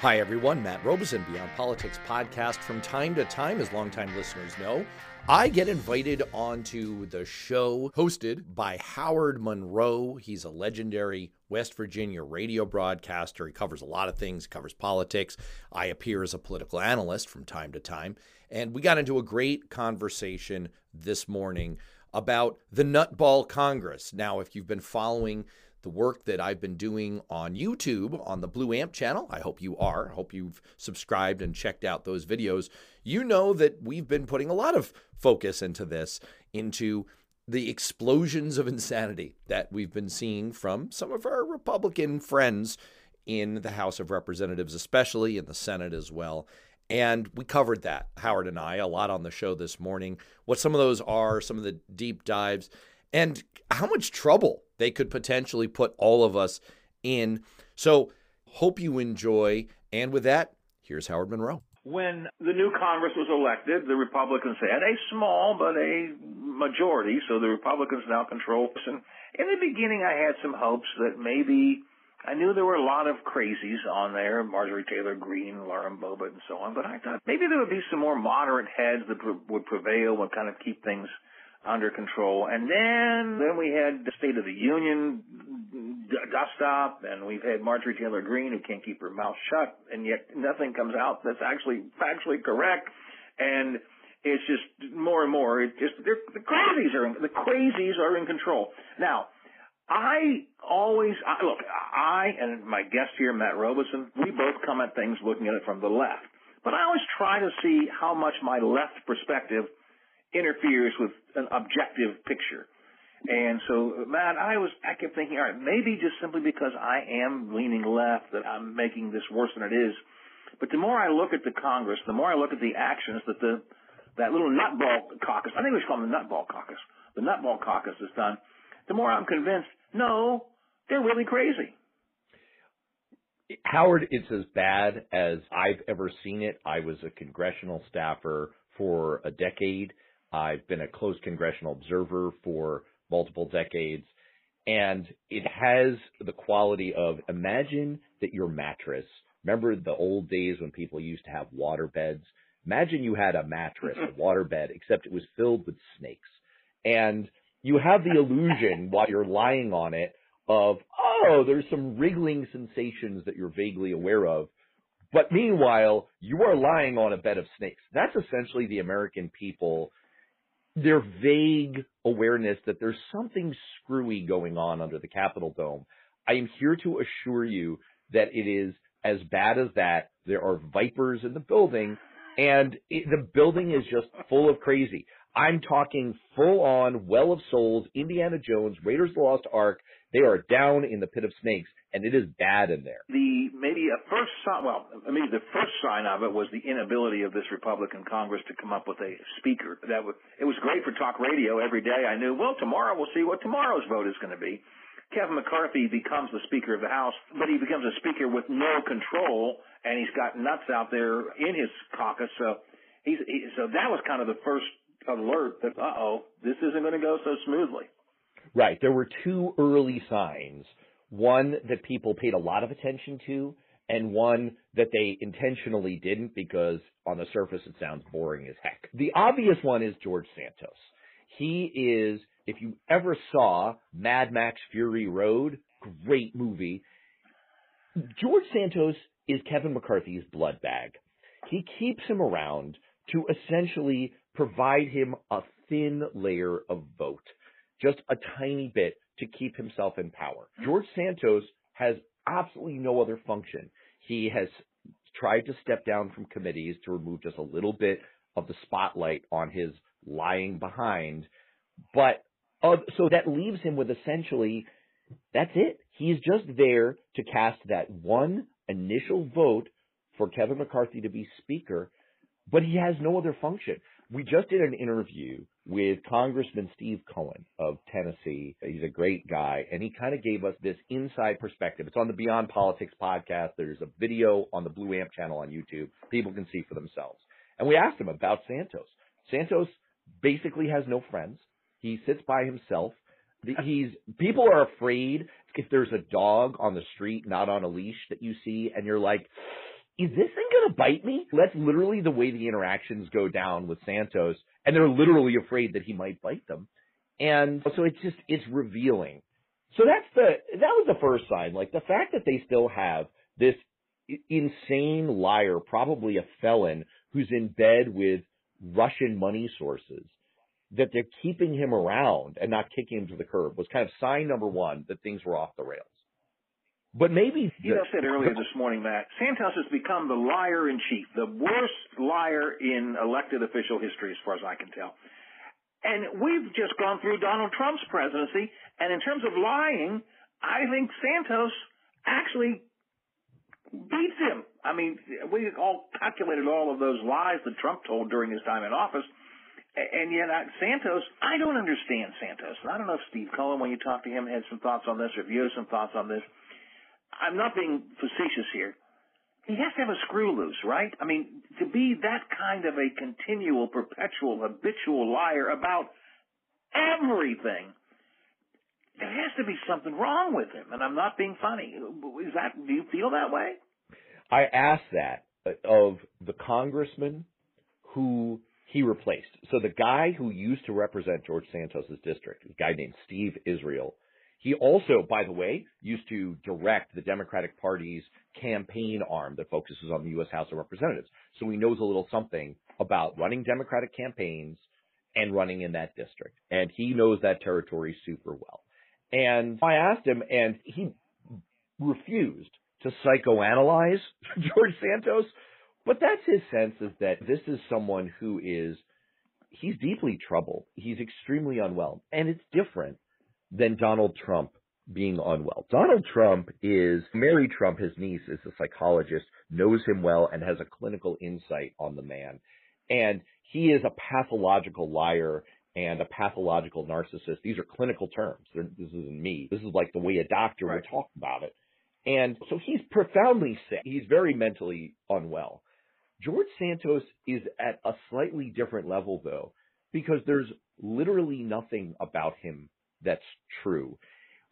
Hi, everyone. Matt Robison, Beyond Politics podcast. From time to time, as longtime listeners know, I get invited onto the show hosted by Howard Monroe. He's a legendary West Virginia radio broadcaster. He covers a lot of things, covers politics. I appear as a political analyst from time to time. And we got into a great conversation this morning about the Nutball Congress. Now, if you've been following the work that I've been doing on YouTube on the Blue Amp channel. I hope you are. I hope you've subscribed and checked out those videos. You know that we've been putting a lot of focus into this, into the explosions of insanity that we've been seeing from some of our Republican friends in the House of Representatives, especially in the Senate as well. And we covered that, Howard and I, a lot on the show this morning. What some of those are, some of the deep dives, and how much trouble they could potentially put all of us in. So, hope you enjoy. And with that, here's Howard Monroe. When the new Congress was elected, the Republicans had a small but a majority, so the Republicans now control. And in the beginning, I had some hopes that maybe I knew there were a lot of crazies on there, Marjorie Taylor Greene, Lauren Boebert, and so on. But I thought maybe there would be some more moderate heads that would prevail, and kind of keep things under control. And then then we had the State of the Union dust up, and we've had Marjorie Taylor Greene who can't keep her mouth shut, and yet nothing comes out that's actually factually correct. And it's just more and more. It just the crazies are in, the crazies are in control now. I always I, look. I and my guest here, Matt Robison, we both come at things looking at it from the left. But I always try to see how much my left perspective interferes with an objective picture. And so, Matt, I was, I kept thinking, all right, maybe just simply because I am leaning left that I'm making this worse than it is. But the more I look at the Congress, the more I look at the actions that the, that little nutball caucus, I think we should call them the nutball caucus, the nutball caucus has done, the more I'm convinced, no, they're really crazy. Howard, it's as bad as I've ever seen it. I was a congressional staffer for a decade I've been a close congressional observer for multiple decades. And it has the quality of imagine that your mattress, remember the old days when people used to have water beds? Imagine you had a mattress, a water bed, except it was filled with snakes. And you have the illusion while you're lying on it of, oh, there's some wriggling sensations that you're vaguely aware of. But meanwhile, you are lying on a bed of snakes. That's essentially the American people their vague awareness that there's something screwy going on under the Capitol dome. I am here to assure you that it is as bad as that. There are vipers in the building, and it, the building is just full of crazy. I'm talking full on Well of Souls, Indiana Jones, Raiders of the Lost Ark. They are down in the pit of snakes, and it is bad in there. The maybe a first sign, well, maybe the first sign of it was the inability of this Republican Congress to come up with a speaker. That was it was great for talk radio every day. I knew, well, tomorrow we'll see what tomorrow's vote is going to be. Kevin McCarthy becomes the Speaker of the House, but he becomes a Speaker with no control, and he's got nuts out there in his caucus. So he's he, so that was kind of the first alert that uh oh, this isn't going to go so smoothly. Right. There were two early signs. One that people paid a lot of attention to, and one that they intentionally didn't because on the surface it sounds boring as heck. The obvious one is George Santos. He is, if you ever saw Mad Max Fury Road, great movie. George Santos is Kevin McCarthy's blood bag. He keeps him around to essentially provide him a thin layer of vote just a tiny bit to keep himself in power. George Santos has absolutely no other function. He has tried to step down from committees to remove just a little bit of the spotlight on his lying behind. But uh, so that leaves him with essentially that's it. He's just there to cast that one initial vote for Kevin McCarthy to be speaker, but he has no other function. We just did an interview with Congressman Steve Cohen of Tennessee. He's a great guy, and he kind of gave us this inside perspective. It's on the Beyond Politics podcast. There's a video on the Blue Amp channel on YouTube. People can see for themselves. And we asked him about Santos. Santos basically has no friends. He sits by himself. He's people are afraid if there's a dog on the street, not on a leash, that you see, and you're like, is this thing going to bite me? That's literally the way the interactions go down with Santos, and they're literally afraid that he might bite them. And so it's just, it's revealing. So that's the, that was the first sign. Like the fact that they still have this insane liar, probably a felon, who's in bed with Russian money sources, that they're keeping him around and not kicking him to the curb was kind of sign number one that things were off the rails. But maybe you know, said earlier this morning, Matt, Santos has become the liar in chief, the worst liar in elected official history, as far as I can tell. And we've just gone through Donald Trump's presidency, and in terms of lying, I think Santos actually beats him. I mean, we all calculated all of those lies that Trump told during his time in office. And yet, uh, Santos, I don't understand Santos. I don't know if Steve Cohen, when you talked to him, had some thoughts on this, or if you have some thoughts on this. I'm not being facetious here. He has to have a screw loose, right? I mean, to be that kind of a continual, perpetual, habitual liar about everything, there has to be something wrong with him. And I'm not being funny. Is that? Do you feel that way? I asked that of the congressman who he replaced. So the guy who used to represent George Santos's district, a guy named Steve Israel, he also, by the way, used to direct the Democratic Party's campaign arm that focuses on the U.S. House of Representatives. So he knows a little something about running Democratic campaigns and running in that district. And he knows that territory super well. And I asked him, and he refused to psychoanalyze George Santos. But that's his sense is that this is someone who is, he's deeply troubled. He's extremely unwell. And it's different than Donald Trump being unwell. Donald Trump is, Mary Trump, his niece, is a psychologist, knows him well, and has a clinical insight on the man. And he is a pathological liar and a pathological narcissist. These are clinical terms. They're, this isn't me. This is like the way a doctor right. would talk about it. And so he's profoundly sick. He's very mentally unwell. George Santos is at a slightly different level though, because there's literally nothing about him that's true.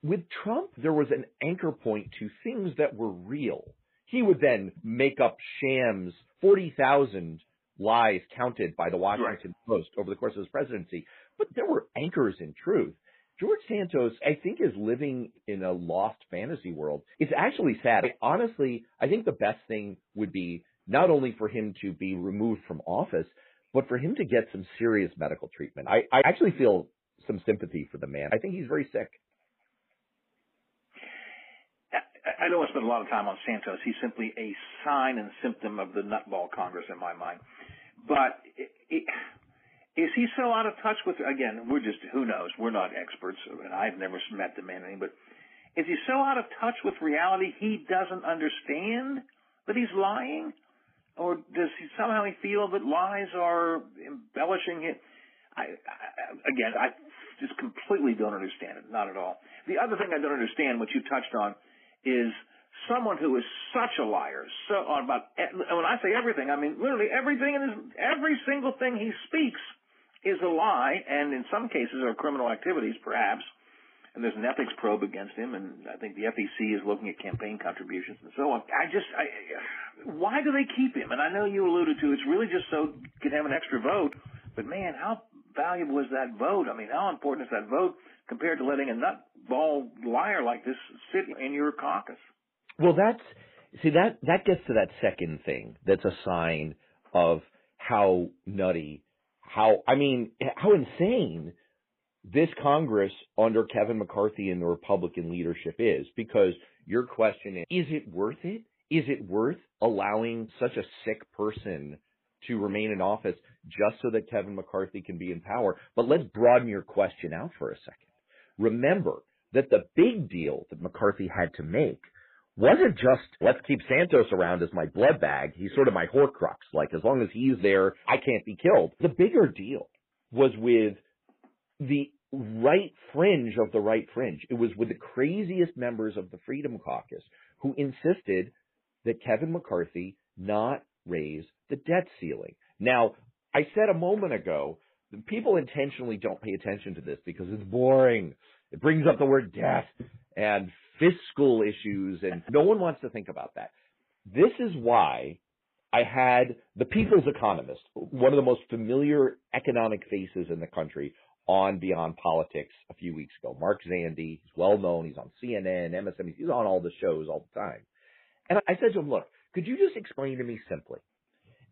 With Trump, there was an anchor point to things that were real. He would then make up shams, 40,000 lies counted by the Washington right. Post over the course of his presidency, but there were anchors in truth. George Santos, I think, is living in a lost fantasy world. It's actually sad. Honestly, I think the best thing would be not only for him to be removed from office, but for him to get some serious medical treatment. I, I actually feel some sympathy for the man. I think he's very sick. I don't want to spend a lot of time on Santos. He's simply a sign and symptom of the nutball Congress in my mind. But it, it, is he so out of touch with? Again, we're just who knows. We're not experts, and I've never met the man. But is he so out of touch with reality he doesn't understand that he's lying, or does he somehow feel that lies are embellishing it? I, I, again, I just completely don't understand it. Not at all. The other thing I don't understand, which you touched on, is someone who is such a liar. So uh, about when I say everything, I mean literally everything in his every single thing he speaks is a lie, and in some cases are criminal activities, perhaps. And there's an ethics probe against him, and I think the FEC is looking at campaign contributions and so on. I just, I, why do they keep him? And I know you alluded to it's really just so you can have an extra vote. But man, how valuable is that vote? I mean, how important is that vote compared to letting a nutball liar like this sit in your caucus? Well, that's see that that gets to that second thing. That's a sign of how nutty, how I mean, how insane this Congress under Kevin McCarthy and the Republican leadership is. Because your question is, is it worth it? Is it worth allowing such a sick person to remain in office just so that Kevin McCarthy can be in power. But let's broaden your question out for a second. Remember that the big deal that McCarthy had to make wasn't just let's keep Santos around as my blood bag. He's sort of my horcrux. Like as long as he's there, I can't be killed. The bigger deal was with the right fringe of the right fringe. It was with the craziest members of the Freedom Caucus who insisted that Kevin McCarthy not raise the debt ceiling. Now, I said a moment ago, people intentionally don't pay attention to this because it's boring. It brings up the word debt and fiscal issues, and no one wants to think about that. This is why I had the People's Economist, one of the most familiar economic faces in the country, on Beyond Politics a few weeks ago. Mark Zandi, he's well known. He's on CNN, MSNBC. He's on all the shows all the time. And I said to him, look, could you just explain to me simply,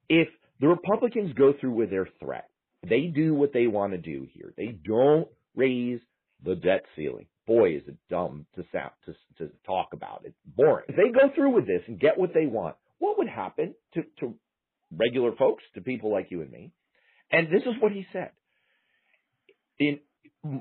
if the Republicans go through with their threat, they do what they want to do here. They don't raise the debt ceiling. Boy, is it dumb to sound, to, to talk about. It's boring. If they go through with this and get what they want, what would happen to, to regular folks, to people like you and me? And this is what he said. In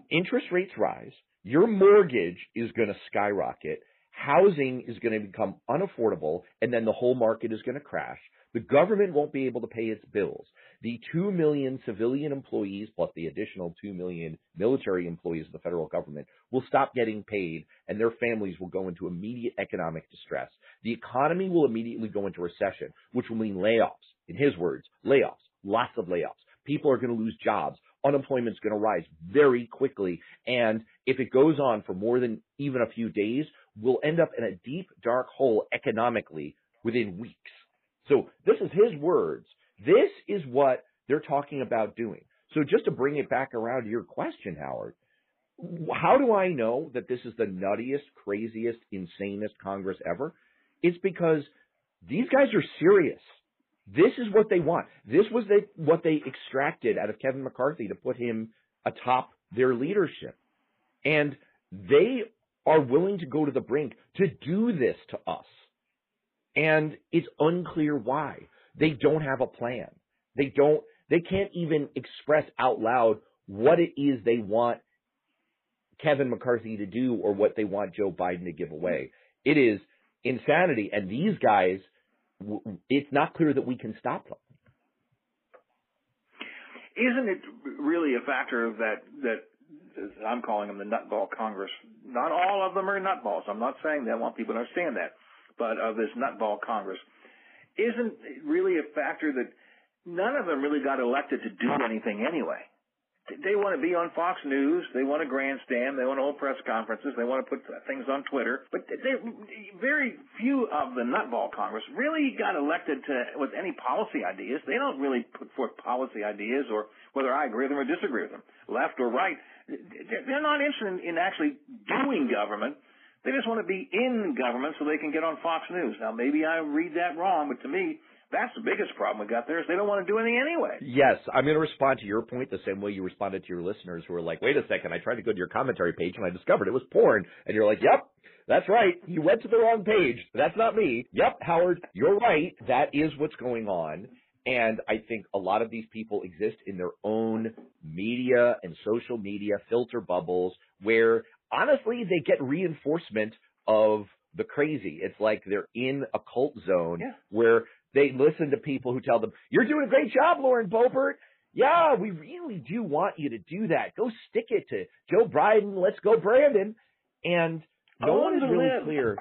interest rates rise, your mortgage is going to skyrocket, housing is going to become unaffordable, and then the whole market is going to crash. The government won't be able to pay its bills. The 2 million civilian employees plus the additional 2 million military employees of the federal government will stop getting paid and their families will go into immediate economic distress. The economy will immediately go into recession, which will mean layoffs. In his words, layoffs, lots of layoffs. People are going to lose jobs. Unemployment's going to rise very quickly. And if it goes on for more than even a few days, we'll end up in a deep, dark hole economically within weeks. So this is his words. This is what they're talking about doing. So just to bring it back around to your question, Howard, how do I know that this is the nuttiest, craziest, insanest Congress ever? It's because these guys are serious. This is what they want. This was they, what they extracted out of Kevin McCarthy to put him atop their leadership. And they are willing to go to the brink to do this to us. And it's unclear why. They don't have a plan. They don't, they can't even express out loud what it is they want Kevin McCarthy to do or what they want Joe Biden to give away. It is insanity. And these guys, it's not clear that we can stop them. Isn't it really a factor of that, that I'm calling them the nutball Congress? Not all of them are nutballs. I'm not saying that. I want people to understand that but of this nutball Congress, isn't really a factor that none of them really got elected to do anything anyway. They want to be on Fox News. They want to grandstand. They want to hold press conferences. They want to put things on Twitter. But they, very few of the nutball Congress really got elected to with any policy ideas. They don't really put forth policy ideas or whether I agree with them or disagree with them, left or right. They're not interested in, in actually doing government. They just want to be in government so they can get on Fox News. Now, maybe I read that wrong, but to me, that's the biggest problem we got there is they don't want to do anything anyway. Yes, I'm going to respond to your point the same way you responded to your listeners who were like, wait a second, I tried to go to your commentary page and I discovered it was porn. And you're like, yep, that's right. You went to the wrong page. That's not me. Yep, Howard, you're right. That is what's going on. And I think a lot of these people exist in their own media and social media filter bubbles where honestly, they get reinforcement of the crazy. It's like they're in a cult zone yeah. where they listen to people who tell them, "You're doing a great job, Lauren Boebert. Yeah, we really do want you to do that. Go stick it to Joe Biden. Let's go, Brandon." And no one is really clear.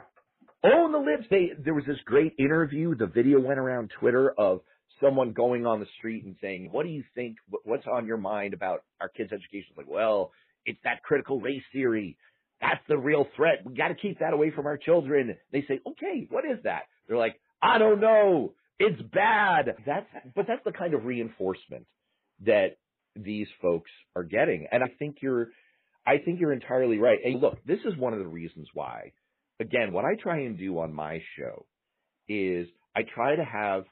Own the libs. They there was this great interview. The video went around Twitter of someone going on the street and saying, "What do you think? What's on your mind about our kids' education?" It's like, well, it's that critical race theory. That's the real threat. We got to keep that away from our children. They say, okay, what is that? They're like, I don't know. It's bad. That's, but that's the kind of reinforcement that these folks are getting. And I think you're, I think you're entirely right. And look, this is one of the reasons why, again, what I try and do on my show is I try to have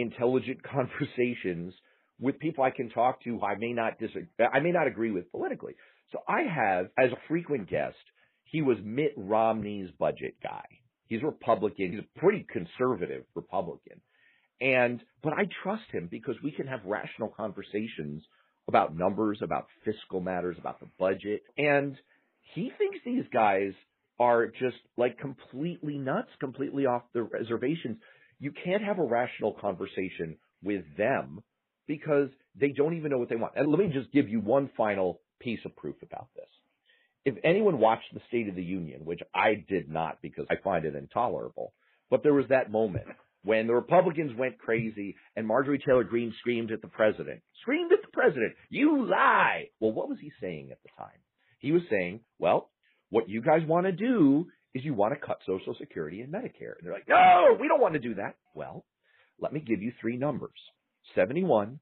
intelligent conversations with people I can talk to who I may not disagree, I may not agree with politically. So I have, as a frequent guest, he was Mitt Romney's budget guy. He's a Republican. He's a pretty conservative Republican. And, but I trust him because we can have rational conversations about numbers, about fiscal matters, about the budget. And he thinks these guys are just like completely nuts, completely off the reservations. You can't have a rational conversation with them because they don't even know what they want. And let me just give you one final piece of proof about this. If anyone watched the State of the Union, which I did not because I find it intolerable, but there was that moment when the Republicans went crazy and Marjorie Taylor Greene screamed at the president, screamed at the president, you lie. Well, what was he saying at the time? He was saying, well, what you guys want to do is you want to cut Social Security and Medicare. And they're like, no, we don't want to do that. Well, let me give you three numbers 71,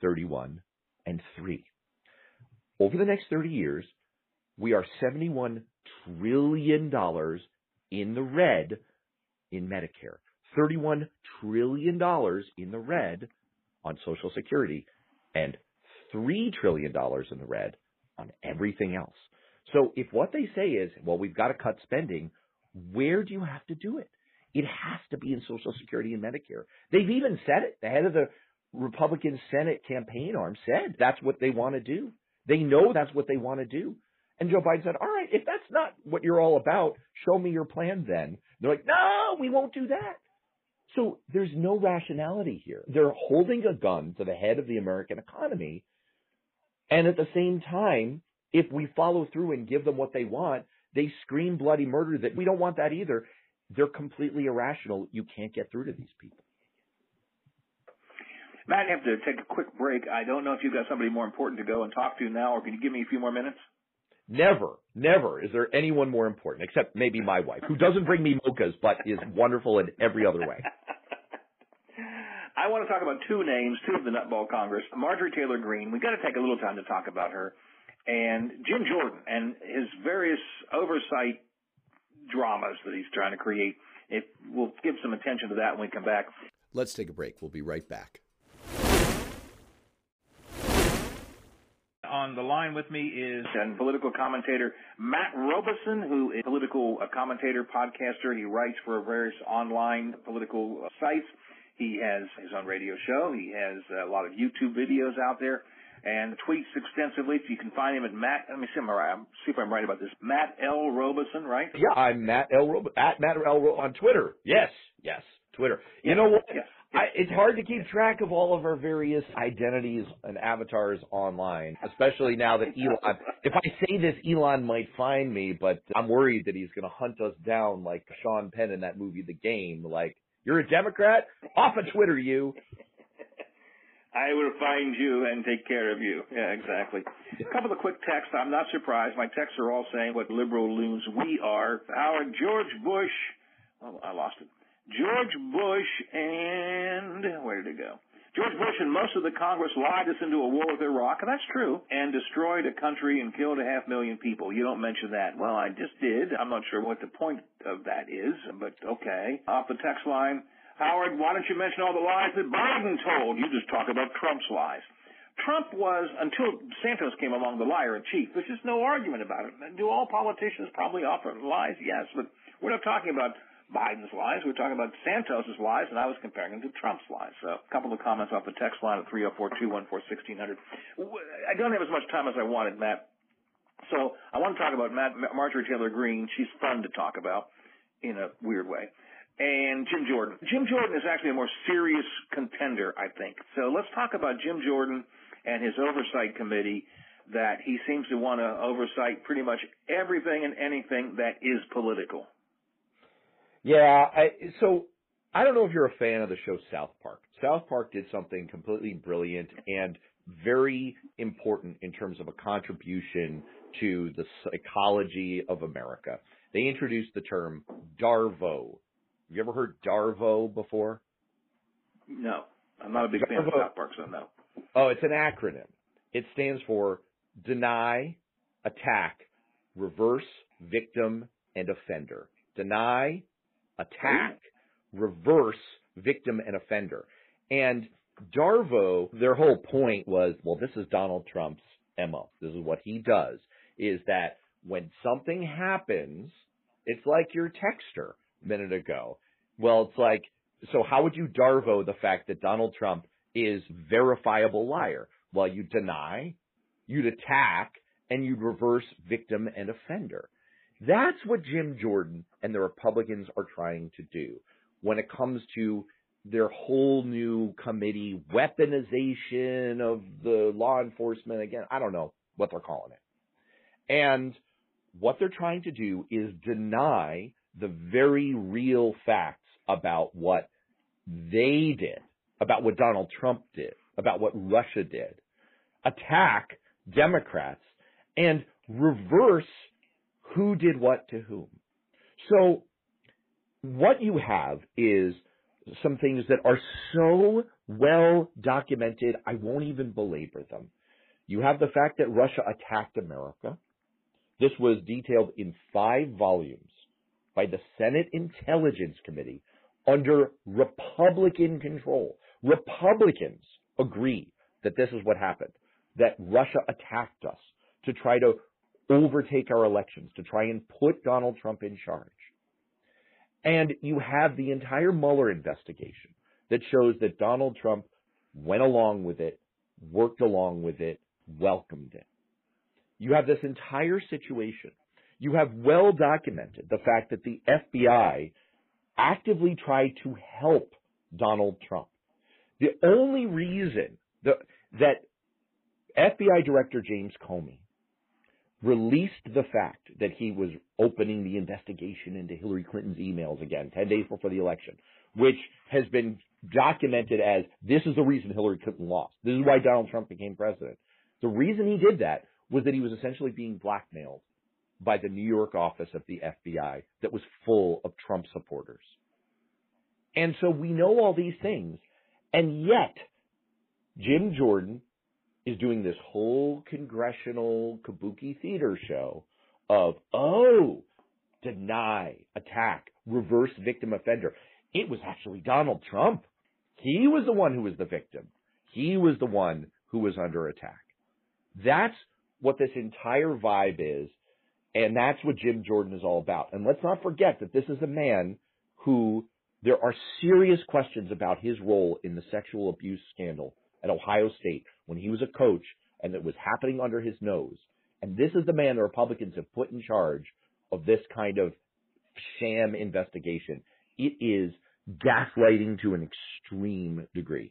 31, and 3. Over the next 30 years, we are $71 trillion in the red in Medicare, $31 trillion in the red on Social Security, and $3 trillion in the red on everything else. So if what they say is, well, we've got to cut spending, where do you have to do it? It has to be in Social Security and Medicare. They've even said it. The head of the Republican Senate campaign arm said that's what they want to do. They know that's what they want to do. And Joe Biden said, all right, if that's not what you're all about, show me your plan then. They're like, no, we won't do that. So there's no rationality here. They're holding a gun to the head of the American economy. And at the same time, if we follow through and give them what they want, they scream bloody murder that we don't want that either. They're completely irrational. You can't get through to these people. Matt, I have to take a quick break. I don't know if you've got somebody more important to go and talk to now, or can you give me a few more minutes? Never, never is there anyone more important, except maybe my wife, who doesn't bring me mochas, but is wonderful in every other way. I want to talk about two names, two of the Nutball Congress. Marjorie Taylor Greene. We've got to take a little time to talk about her. And Jim Jordan and his various oversight dramas that he's trying to create. If we'll give some attention to that when we come back. Let's take a break. We'll be right back. On the line with me is and political commentator Matt Robison, who is a political uh, commentator, podcaster. He writes for various online political sites. He has his own radio show. He has uh, a lot of YouTube videos out there and tweets extensively. So you can find him at Matt. Let me see, if I'm, see if I'm right about this. Matt L. Robison, right? Yeah, I'm Matt L. Robison at Matt L. Ro- on Twitter. Yes, yes, Twitter. You know what? Yes. I, it's hard to keep track of all of our various identities and avatars online, especially now that Elon. if I say this, Elon might find me, but I'm worried that he's going to hunt us down like Sean Penn in that movie, The Game. Like, you're a Democrat? Off of Twitter, you. I will find you and take care of you. Yeah, exactly. A couple of quick texts. I'm not surprised. My texts are all saying what liberal loons we are. Our George Bush. Oh, I lost it. George Bush and where did it go? George Bush and most of the Congress lied us into a war with Iraq, and that's true, and destroyed a country and killed a half million people. You don't mention that. Well, I just did. I'm not sure what the point of that is, but okay. Off the text line, Howard, why don't you mention all the lies that Biden told? You just talk about Trump's lies. Trump was, until Santos came along, the liar in chief. There's just no argument about it. Do all politicians probably offer lies? Yes, but we're not talking about Biden's lies. We're talking about Santos's lies, and I was comparing them to Trump's lies. So a couple of comments off the text line at 304-214-1600. I don't have as much time as I wanted, Matt. So I want to talk about Matt, Marjorie Taylor Greene. She's fun to talk about in a weird way and Jim Jordan. Jim Jordan is actually a more serious contender, I think. So let's talk about Jim Jordan and his oversight committee that he seems to want to oversight pretty much everything and anything that is political. Yeah, I, so I don't know if you're a fan of the show South Park. South Park did something completely brilliant and very important in terms of a contribution to the psychology of America. They introduced the term DARVO, you ever heard DARVO before? No. I'm not a big fan of South Park, so no. Oh, it's an acronym. It stands for Deny, Attack, Reverse, Victim, and Offender. Deny, Attack, Reverse, Victim, and Offender. And Darvo, their whole point was, well, this is Donald Trump's MO. This is what he does, is that when something happens, it's like your texter minute ago. Well, it's like, so how would you Darvo the fact that Donald Trump is verifiable liar? Well, you deny, you'd attack, and you'd reverse victim and offender. That's what Jim Jordan and the Republicans are trying to do when it comes to their whole new committee weaponization of the law enforcement. Again, I don't know what they're calling it. And what they're trying to do is deny the very real facts about what they did, about what Donald Trump did, about what Russia did, attack Democrats, and reverse who did what to whom. So what you have is some things that are so well documented, I won't even belabor them. You have the fact that Russia attacked America. This was detailed in five volumes by the Senate Intelligence Committee under Republican control. Republicans agree that this is what happened, that Russia attacked us to try to overtake our elections, to try and put Donald Trump in charge. And you have the entire Mueller investigation that shows that Donald Trump went along with it, worked along with it, welcomed it. You have this entire situation. You have well documented the fact that the FBI actively tried to help Donald Trump. The only reason that, that FBI Director James Comey released the fact that he was opening the investigation into Hillary Clinton's emails again 10 days before the election, which has been documented as this is the reason Hillary Clinton lost. This is why Donald Trump became president. The reason he did that was that he was essentially being blackmailed by the New York office of the FBI that was full of Trump supporters. And so we know all these things, and yet Jim Jordan is doing this whole congressional kabuki theater show of, oh, deny, attack, reverse victim offender. It was actually Donald Trump. He was the one who was the victim. He was the one who was under attack. That's what this entire vibe is. And that's what Jim Jordan is all about. And let's not forget that this is a man who there are serious questions about his role in the sexual abuse scandal at Ohio State when he was a coach and it was happening under his nose. And this is the man the Republicans have put in charge of this kind of sham investigation. It is gaslighting to an extreme degree.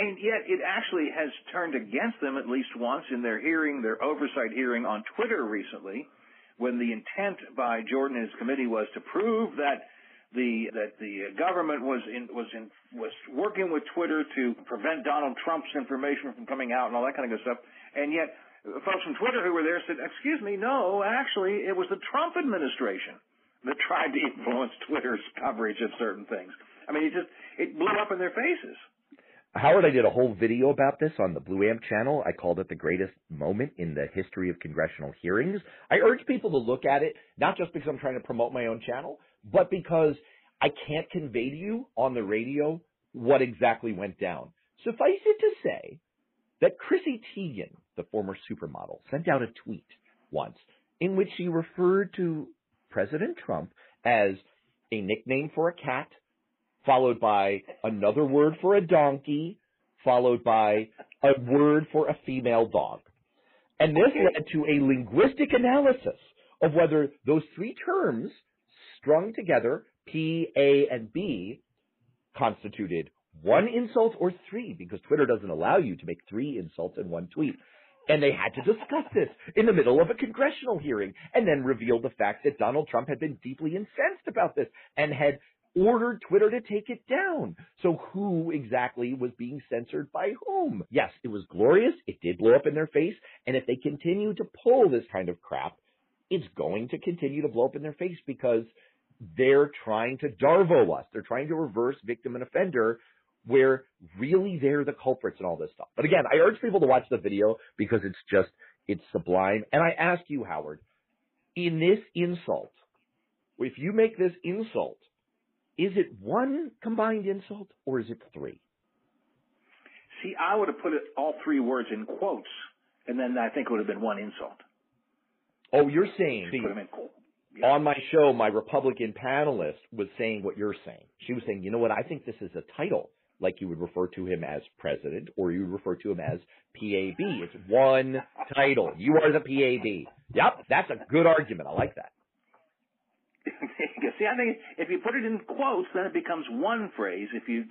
And yet it actually has turned against them at least once in their hearing, their oversight hearing on Twitter recently, when the intent by Jordan and his committee was to prove that the that the government was in was in was working with Twitter to prevent Donald Trump's information from coming out and all that kind of good stuff. And yet folks from Twitter who were there said, "Excuse me, no, actually it was the Trump administration that tried to influence Twitter's coverage of certain things." I mean, it just it blew up in their faces. Howard, I did a whole video about this on the Blue Amp channel. I called it the greatest moment in the history of congressional hearings. I urge people to look at it, not just because I'm trying to promote my own channel, but because I can't convey to you on the radio what exactly went down. Suffice it to say that Chrissy Teigen, the former supermodel, sent out a tweet once in which she referred to President Trump as a nickname for a cat, followed by another word for a donkey, followed by a word for a female dog. And this led to a linguistic analysis of whether those three terms strung together, P, A, and B, constituted one insult or three, because Twitter doesn't allow you to make three insults in one tweet. And they had to discuss this in the middle of a congressional hearing and then reveal the fact that Donald Trump had been deeply incensed about this and had ordered Twitter to take it down. So who exactly was being censored by whom? Yes, it was glorious. It did blow up in their face. And if they continue to pull this kind of crap, it's going to continue to blow up in their face because they're trying to Darvo us. They're trying to reverse victim and offender where really they're the culprits and all this stuff. But again, I urge people to watch the video because it's just, it's sublime. And I ask you, Howard, in this insult, if you make this insult is it one combined insult or is it three? See, I would have put it all three words in quotes, and then I think it would have been one insult. Oh, you're saying put them in quotes. Yeah. On my show, my Republican panelist was saying what you're saying. She was saying, you know what, I think this is a title, like you would refer to him as president, or you would refer to him as PAB. It's one title. You are the PAB. Yep, that's a good argument. I like that. See, I think if you put it in quotes, then it becomes one phrase. If you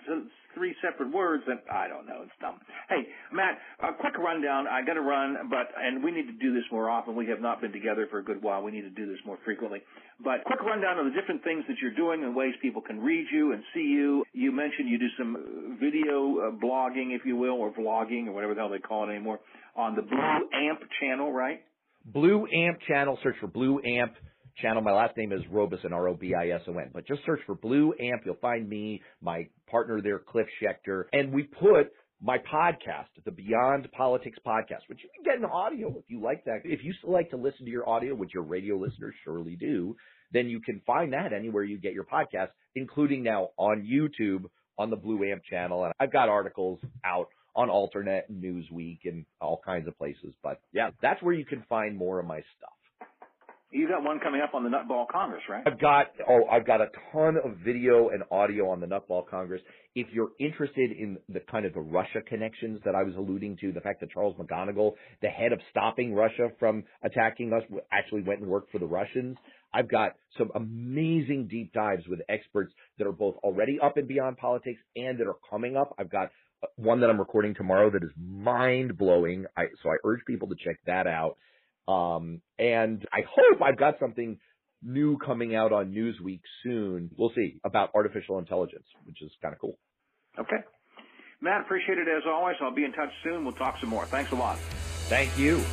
three separate words, then I don't know. It's dumb. Hey, Matt, a quick rundown. I got to run, but and we need to do this more often. We have not been together for a good while. We need to do this more frequently. But quick rundown of the different things that you're doing and ways people can read you and see you. You mentioned you do some video uh, blogging, if you will, or vlogging, or whatever the hell they call it anymore, on the Blue Amp channel, right? Blue Amp channel. Search for Blue Amp channel. My last name is Robison, R-O-B-I-S-O-N. But just search for Blue Amp. You'll find me, my partner there, Cliff Schecter. And we put my podcast, the Beyond Politics podcast, which you can get in audio if you like that. If you still like to listen to your audio, which your radio listeners surely do, then you can find that anywhere you get your podcast, including now on YouTube on the Blue Amp channel. And I've got articles out on AlterNet, Newsweek and all kinds of places. But yeah, that's where you can find more of my stuff. You got one coming up on the Nutball Congress, right? I've got oh, I've got a ton of video and audio on the Nutball Congress. If you're interested in the kind of the Russia connections that I was alluding to, the fact that Charles McGonigal, the head of stopping Russia from attacking us, actually went and worked for the Russians. I've got some amazing deep dives with experts that are both already up and beyond politics and that are coming up. I've got uh, one that I'm recording tomorrow that is mind blowing. So I urge people to check that out. Um, and I hope I've got something new coming out on Newsweek soon. We'll see about artificial intelligence, which is kind of cool. Okay. Matt, appreciate it as always. I'll be in touch soon. We'll talk some more. Thanks a lot. Thank you.